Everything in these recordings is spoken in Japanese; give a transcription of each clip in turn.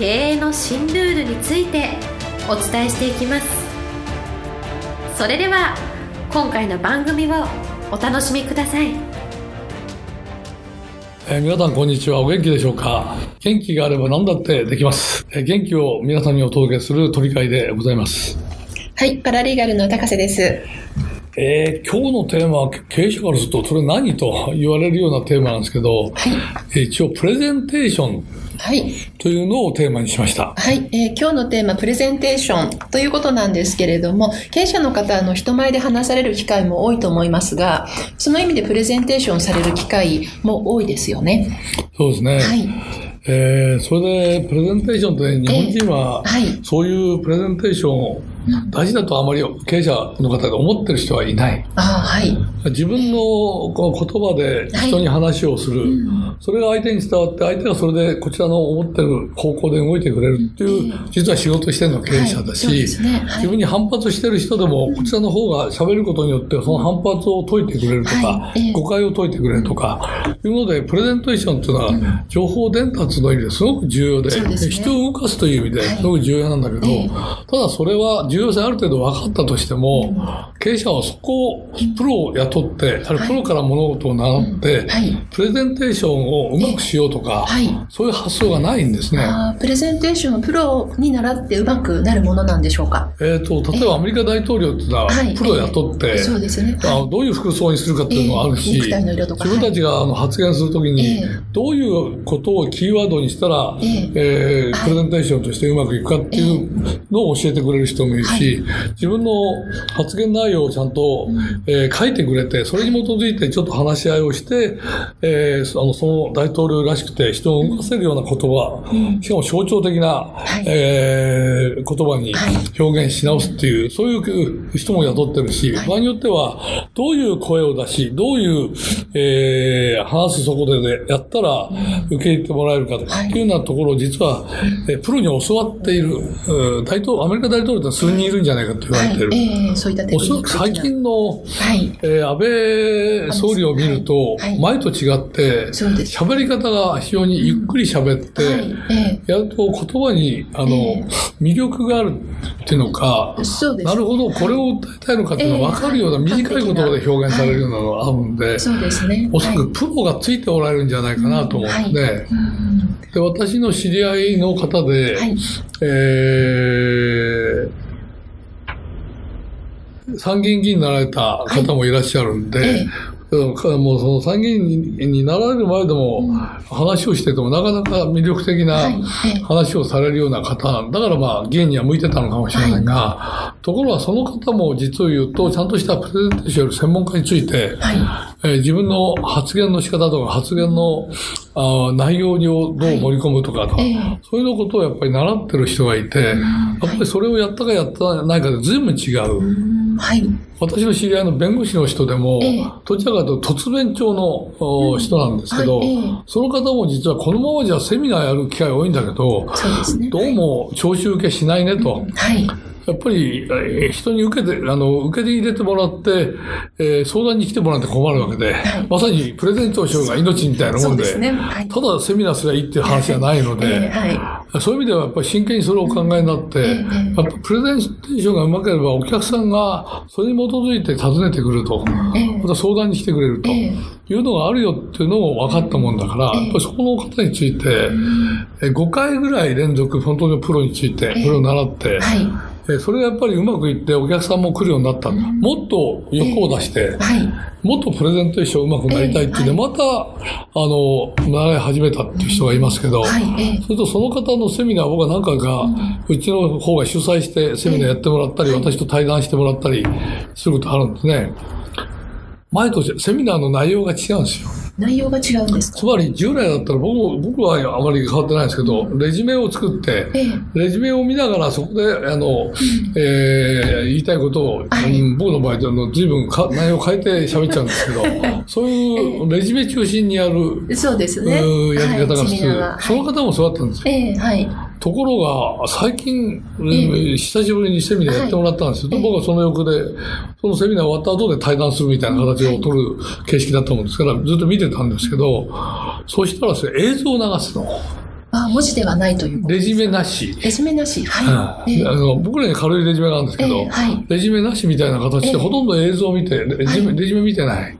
経営の新ルールについてお伝えしていきますそれでは今回の番組をお楽しみくださいえー皆さんこんにちは。お元気でしょうか？元気があれば何だってできます。えー元気を皆さんにお届けする鳥会でございます。はい、パラリーガルの高瀬です。えー今日のテーマは経営者からするとそれ何と言われるようなテーマなんですけど、はい、えー一応プレゼンテーションはい、というのをテーマにしました。はい、えー今日のテーマ、プレゼンテーションということなんですけれども、経営者の方、あの、人前で話される機会も多いと思いますが、その意味でプレゼンテーションされる機会も多いですよね。そうですね。はい、えーそれでプレゼンテーションって日本人ははいそういうプレゼンテーションを大事だとあまり経営者の方で思ってる人はいない。ああ、はい、自分のこの言葉で人に話をする、それが相手に伝わって、相手がそれでこちらの思ってる方向で動いてくれるっていう、実は仕事してるのは経営者だはい。ね。はい。自分に反発してる人でも、こちらの方が喋ることによって、その反発を解いてくれるとか、誤解を解いてくれるとか、いうので、プレゼンテーションっていうのは、情報伝達の意味ですごく重要で、ですね。人を動かすという意味ですごく重要なんだけど、ええ。ただそれは重要性ある程度分かったとしても、経営者はそこをプロを雇って、あプロから物事を習って、はい。プレゼンテーションをうまくしようとか、はい。そういう発想がないんですね。プレゼンテーションをプロに習ってうまくなるものなんでしょうか？えっ、と、例えばアメリカ大統領っていうのははい、プロを雇って、そうですね。あのどういう服装にするかっていうのもあるし、自分たちがあの発言するときに、ええ。どういうことをキーワードにしたら、ええ。ープレゼンテーションとしてうまくいくかっていうのを教えてくれる人もいるし、自分の発言内容をちゃんと、えー書いてくれて、それに基づいてちょっと話し合いをして、えーそあのその大統領らしくて人を動かせるような言葉、しかも象徴的な、い。えー言葉にはい。表現し直すっていう、そういう人も雇ってるし、場合によっては、どういう声を出し、どういう、えー話すそこで、ね、やったら受け入れてもらえるかとかっていうようなところを実は、えープロに教わっている、うん大統アメリカ大統領って数人いるんじゃないかと言わはいれてる。、ええそういった最近の、はい。えー安倍総理を見ると、はい。前と違って、喋り方が非常にゆっくり喋って、はい、えやると言葉に、あの、え魅力があるっていうのか。なるほど、これを訴えたいのかっていうのが分かるようなええ短い言葉で表現されるようなのがあるんで、そうですね。おそらくプロがついておられるんじゃないかなと思って、はいうん。で私の知り合いの方で、はい。えー参議院議員になられた方もいらっしゃるんで、ええ。うんかもうその参議院になられる前でも話をしててもなかなか魅力的な話をされるような方なんだ。からまあ議員には向いてたのかもしれないが、ところがその方も実を言うとちゃんとしたプレゼンテーションより専門家について、はえー自分の発言の仕方とか発言のあー内容をどう盛り込むとかとか、ええ。そういうのことをやっぱり習ってる人がいて、やっぱりそれをやったかやってないかで随分違う。はい。私の知り合いの弁護士の人でも、ええどちらかというと突弁調のお人なんですけど、はいええその方も実はこのままじゃセミナーやる機会多いんだけど、ね。どうも聴取受けしないねと。はい。やっぱり、えー人に受けて、あの、受けて入れてもらって、えー相談に来てもらって困るわけで、まさにプレゼントをしようが命みたいなもんで、ですね。はい。ただセミナーすればいいっていう話じゃないのええで、はそういう意味ではやっぱり真剣にそれをお考えになって、ええやっぱプレゼンテーションがうまければお客さんがそれに基づいて訪ねてくると、ええまた相談に来てくれると。ええいうのがあるよっていうのも分かったもんだから、やっぱりそこの方について、え5回ぐらい連続、本当にプロについて、ええそれを習って、い。はい。えそれがやっぱりうまくいってお客さんも来るようになった。もっと欲を出して、はい。もっとプレゼンテーションうまくなりたいっていうんで、ええまた、あの、習い始めたっていう人がいますけど、はい。ええそれとその方のセミナー、僕は何回か、うちの方が主催してセミナーやってもらったり、私と対談してもらったりすることあるんですね。前とセミナーの内容が違うんですよ。内容が違うんですか？つまり従来だったら僕も僕はあまり変わってないですけど、レジュメを作って、ええ。レジュメを見ながらそこで、あの、えー言いたいことを、はいうん僕の場合であの随分か内容を変えて喋っちゃうんですけど、そういうレジュメ中心にやる、そうですね。うんやり方が普通、はい。その方もそうだったんですよ。ええはい。ところが、最近、え久しぶりにセミナーやってもらったんですよ。はい僕はその横で、そのセミナー終わった後で対談するみたいな形を取る形式だったもんですから、ずっと見てたんですけど、そうしたらですね、映像を流すの。あ、文字ではないというレジュメなし。レジュメなし。はい。ええあの僕らに軽いレジュメがあるんですけど、ええはいレジュメなしみたいな形ええでほとんど映像を見て、レジュメ,、はいレジュメ見てない。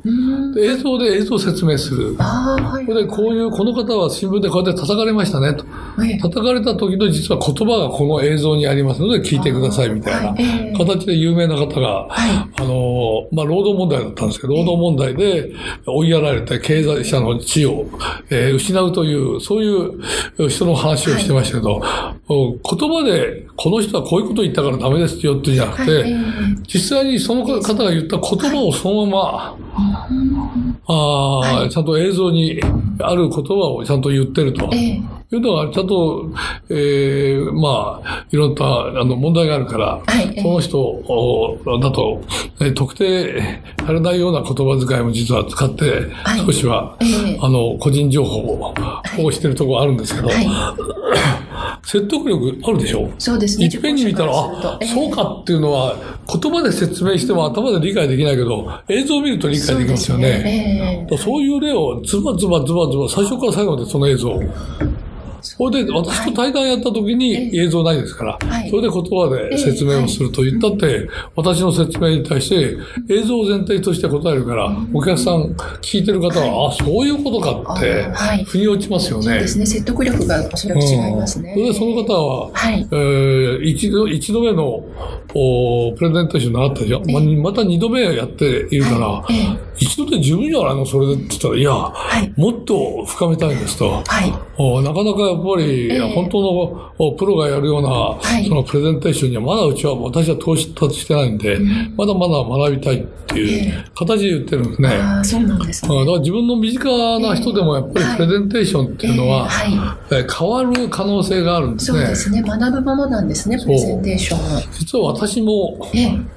映像で映像を説明する。ああ、はい。これでこういう、この方は新聞でこうやって叩かれましたねと。ええ叩かれた時の実は言葉がこの映像にありますので聞いてくださいみたいな形で有名な方が、はあの、まあ、労働問題だったんですけど、労働問題で追いやられて経済者の地位を、えー失うという、そういう人の話をしてましたけど、お言葉でこの人はこういうことを言ったからダメですよっていうんじゃなくて、はい。ええ実際にその方が言った言葉をそのまま、あーちゃんと映像にある言葉をちゃんと言ってると。ええいうのが、ちゃんと、えー、まあ、いろんな、あの、問題があるから、はい。その人をだと、えー特定されないような言葉遣いも実は使って、はい。少しは、ええ。あの、個人情報を保護してるところあるんですけど、は 説得力あるでしょ？そうですね。いっぺんに見たら、あ、そうかっていうのは、言葉で説明しても頭で理解できないけど、映像を見ると理解できますよね。そうね。ええ。そういう例をズバズバズバズバ、最初から最後までその映像。それで、私と対談やった時に映像ないですから、はい。それで言葉で説明をすると言ったって、私の説明に対して映像を前提として答えるから、お客さん聞いてる方は、あ、そういうことかってあはい、腑に落ちますよね。そうですね。説得力がおそらく違いますね。それでその方は、はい。えー一度、一度目のおプレゼンテーション習ったでしょ、まあまた二度目やっているから、一度で十分じゃないの？それでって言ったら、いや、い。もっと深めたいんですと。はい。おなかなかやっぱり、ええ本当のプロがやるような、いそのプレゼンテーションにはまだうちは、私は到達してないんで、まだまだ学びたいっていう形で言ってるんですね。ああ、そうなんですね。だから自分の身近な人でもやっぱりプレゼンテーションっていうのは、ええはえー変わる可能性があるんですね。そうですね。学ぶものなんですね、プレゼンテーションは。実は私も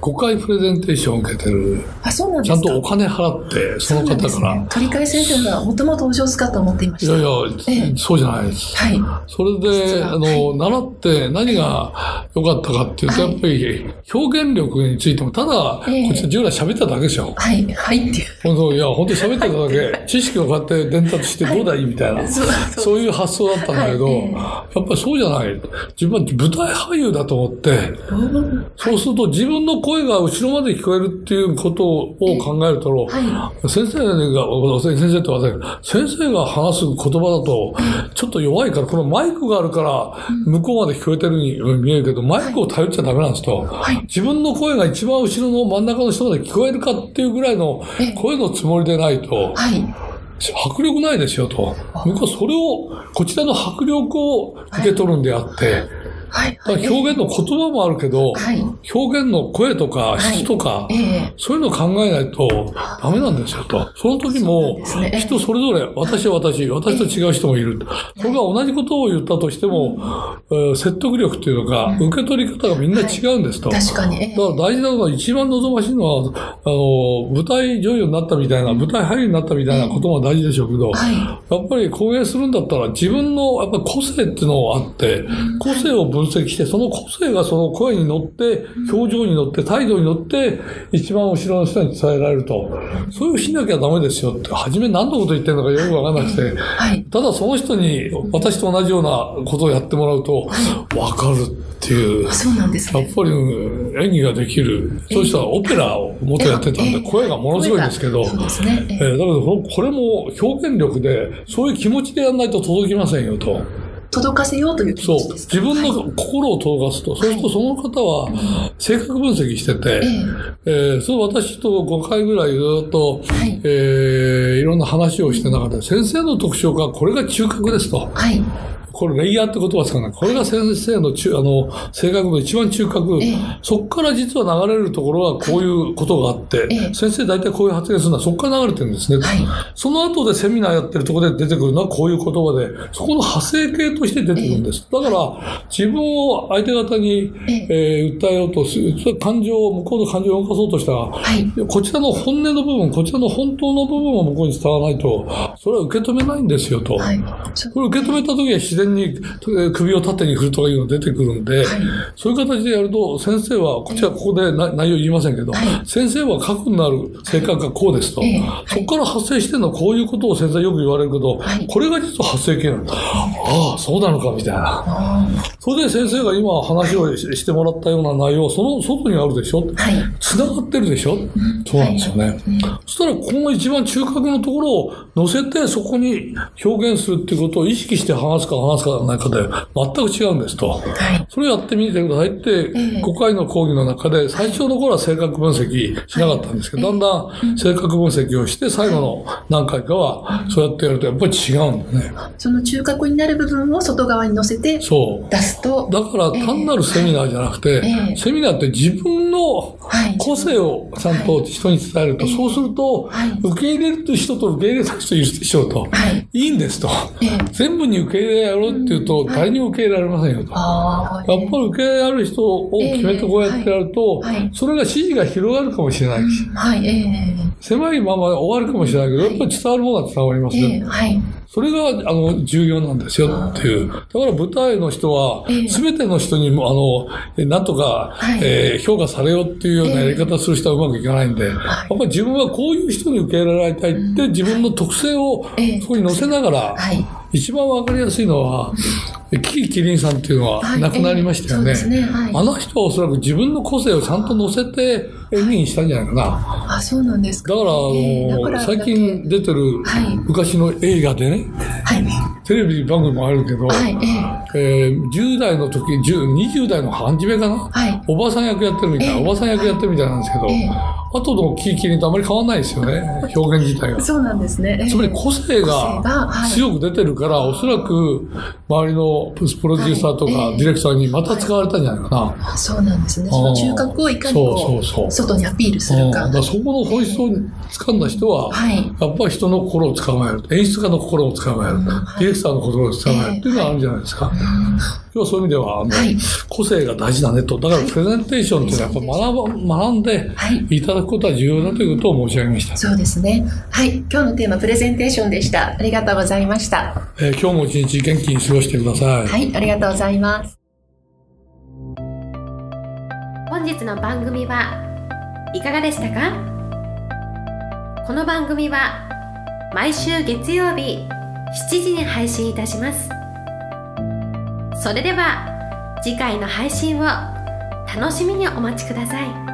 5回プレゼンテーションを受けてる。あ、そうなんですかち。ゃんとお金払って、その方から。ですね。鳥海先生がもともとお上手かと思っていました。いやいや、そうじゃないです。はい。それで、あの、習って何が良かったかっていうと、はい。やっぱり表現力についても、ただ、ええ。こっちは従来喋っただけですよ。はい。はいっていう。本当いや、本当に喋ってただけ、知識をこうやって伝達してどうだいいみたいな、そういう発想だったんだけど、やっぱりそうじゃない。自分は舞台俳優だと思って、そうすると自分の声が後ろまで聞こえるっていうことを考えると、は先生が、先生って忘れる先生が話す言葉だと、ちょっと弱いから、このマイクがあるから、向こうまで聞こえてるように見えるけど、マイクを頼っちゃダメなんですと、自分の声が一番後ろの真ん中の人まで聞こえるかっていうぐらいの声のつもりでないと、はい。迫力ないですよと。向こうはそれを、こちらの迫力を受け取るんであって、はい。だから表現の言葉もあるけど、はい表現の声とか質とか、ええそういうのを考えないとダメなんですよと。その時も人それぞれ、私は私、私と違う人もいる。それが同じことを言ったとしても、えー説得力っていうのか、受け取り方がみんな違うんですと。確かに。ええだから大事なのは、一番望ましいのは、あの、舞台女優になったみたいな、舞台俳優になったみたいなことも大事でしょうけど、はい。やっぱり公演するんだったら自分のやっぱ個性っていうのがあって、個性を分析して、その個性がその声に乗って、表情に乗って、態度に乗って、一番後ろの人に伝えられると。そういうしなきゃダメですよって、初め何のこと言ってるのかよくわかんなくて、はい。ただその人に私と同じようなことをやってもらうと、わかるっていう。そうなんですね。やっぱりうん演技ができる。そうしたらオペラを元やってたんで、ええ声がものすごいんですけど、そうですね。えだけどここれも表現力で、そういう気持ちでやらないと届きませんよと。届かせようという気そう持ちです。か？自分のはい。心を届かすと、そうするとその方は性格分析してて、えーその私と5回ぐらいずっと、はい。えーいろんな話をして中で、先生の特徴がこれが中核ですと。はい。これレイヤーって言葉使うない。これが先生の中、あの、性格の一番中核。ええそこから実は流れるところはこういうことがあって、ええ先生大体こういう発言するのはそこから流れてるんですね。はいその後でセミナーやってるところで出てくるのはこういう言葉で、そこの派生形として出てくるんです。だから、自分を相手方に、ええー訴えようとする、感情を、向こうの感情を動かそうとしたら、はい。こちらの本音の部分、こちらの本当の部分を向こうに伝わらないと、それは受け止めないんですよと。はい。これ受け止めた時は自然にえー首を縦に振るとかいうのが出てくるんで、そういう形でやると、先生は、こっちはここでな内容言いませんけど、はい。先生は核になる性格がこうですと、ええそこから発生してるのはこういうことを先生よく言われるけど、はい。これが実は発生形なんだ。ああ、そうなのか、みたいな。あそれで先生が今話をししてもらったような内容、その外にあるでしょ？ーはい。繋がってるでしょ、そうなんですよね。そしたら、この一番中核のところを乗せて、そこに表現するっていうことを意識して話すか話すかないかで、全く違うんですと。はい。それをやってみてくださいって、ええ。5回の講義の中で、最初の頃は性格分析しなかったんですけど、だんだん性格分析をして、最後の何回かは、そうやってやるとやっぱり違うんだよね。その中核になる部分を外側に乗せてそう。出すと、だから単なるセミナーじゃなくて、ええ。セミナーって自分のはい。個性をちゃんと人に伝えると、そうすると、はい。受け入れる人と受け入れた人いるでしょうと、はい。いいんですと。ええ。全部に受け入れやろうっていうと、誰にも受け入れられませんよと。やっぱり受け入れられる人を決めてこうやってやるとそれが支持が広がるかもしれないし、はい、ええ狭いまま終わるかもしれないけど、やっぱり伝わるものは伝わりますええね。はい。それが、あの、重要なんですよっていう。だから舞台の人はええ、すべての人にも、あの、えなんとか、はい。えー評価されようっていうようなやり方をする人はうまくいかないんで、やっはいぱり自分はこういう人に受け入れられたいって、自分の特性をええ。そこに乗せながら、はい。一番わかりやすいのは、キキキリンさんっていうのははい亡くなりましたよね。ええそうですねはいあの人はおそらく自分の個性をちゃんと乗せて演技にしたんじゃないかな。あ、そうなんですか。だから、あのええだから最近出てるはい昔の映画でね、はい。テレビ番組もあるけど、はい、えええー10代の時、10 20代の半締めかな、はいおばさん役やってるみたいな、ええおばさん役やってるみたいなんですけど、ええ後のキーキリンとあまり変わんないですよね、表現自体が。そうなんですね。ええつまり個性が強く出てるから、おそらく周りのプロデューサーとかはいディレクターにまた使われたんじゃないかな。あそうなんですね。その中核をいかにこそう外にアピールすうんるか。だからそこの本質を掴んだ人は、はい。やっぱり人の心を捕まえる。演出家の心を捕まえる。ディレクターの心を捕まえる。っていうのがあるんじゃないですか。今日はそういう意味では、あのはい個性が大事だねと。だからプレゼンテーションっていうのはやっぱ学ば、学んではいいただくことは重要だということを申し上げました。そうですね。はい。今日のテーマ、プレゼンテーションでした。ありがとうございました。えー今日も一日元気に過ごしてください。はい。ありがとうございます。本日の番組はいかがでしたか？この番組は毎週月曜日7時に配信いたしますそれでは次回の配信を楽しみにお待ちください。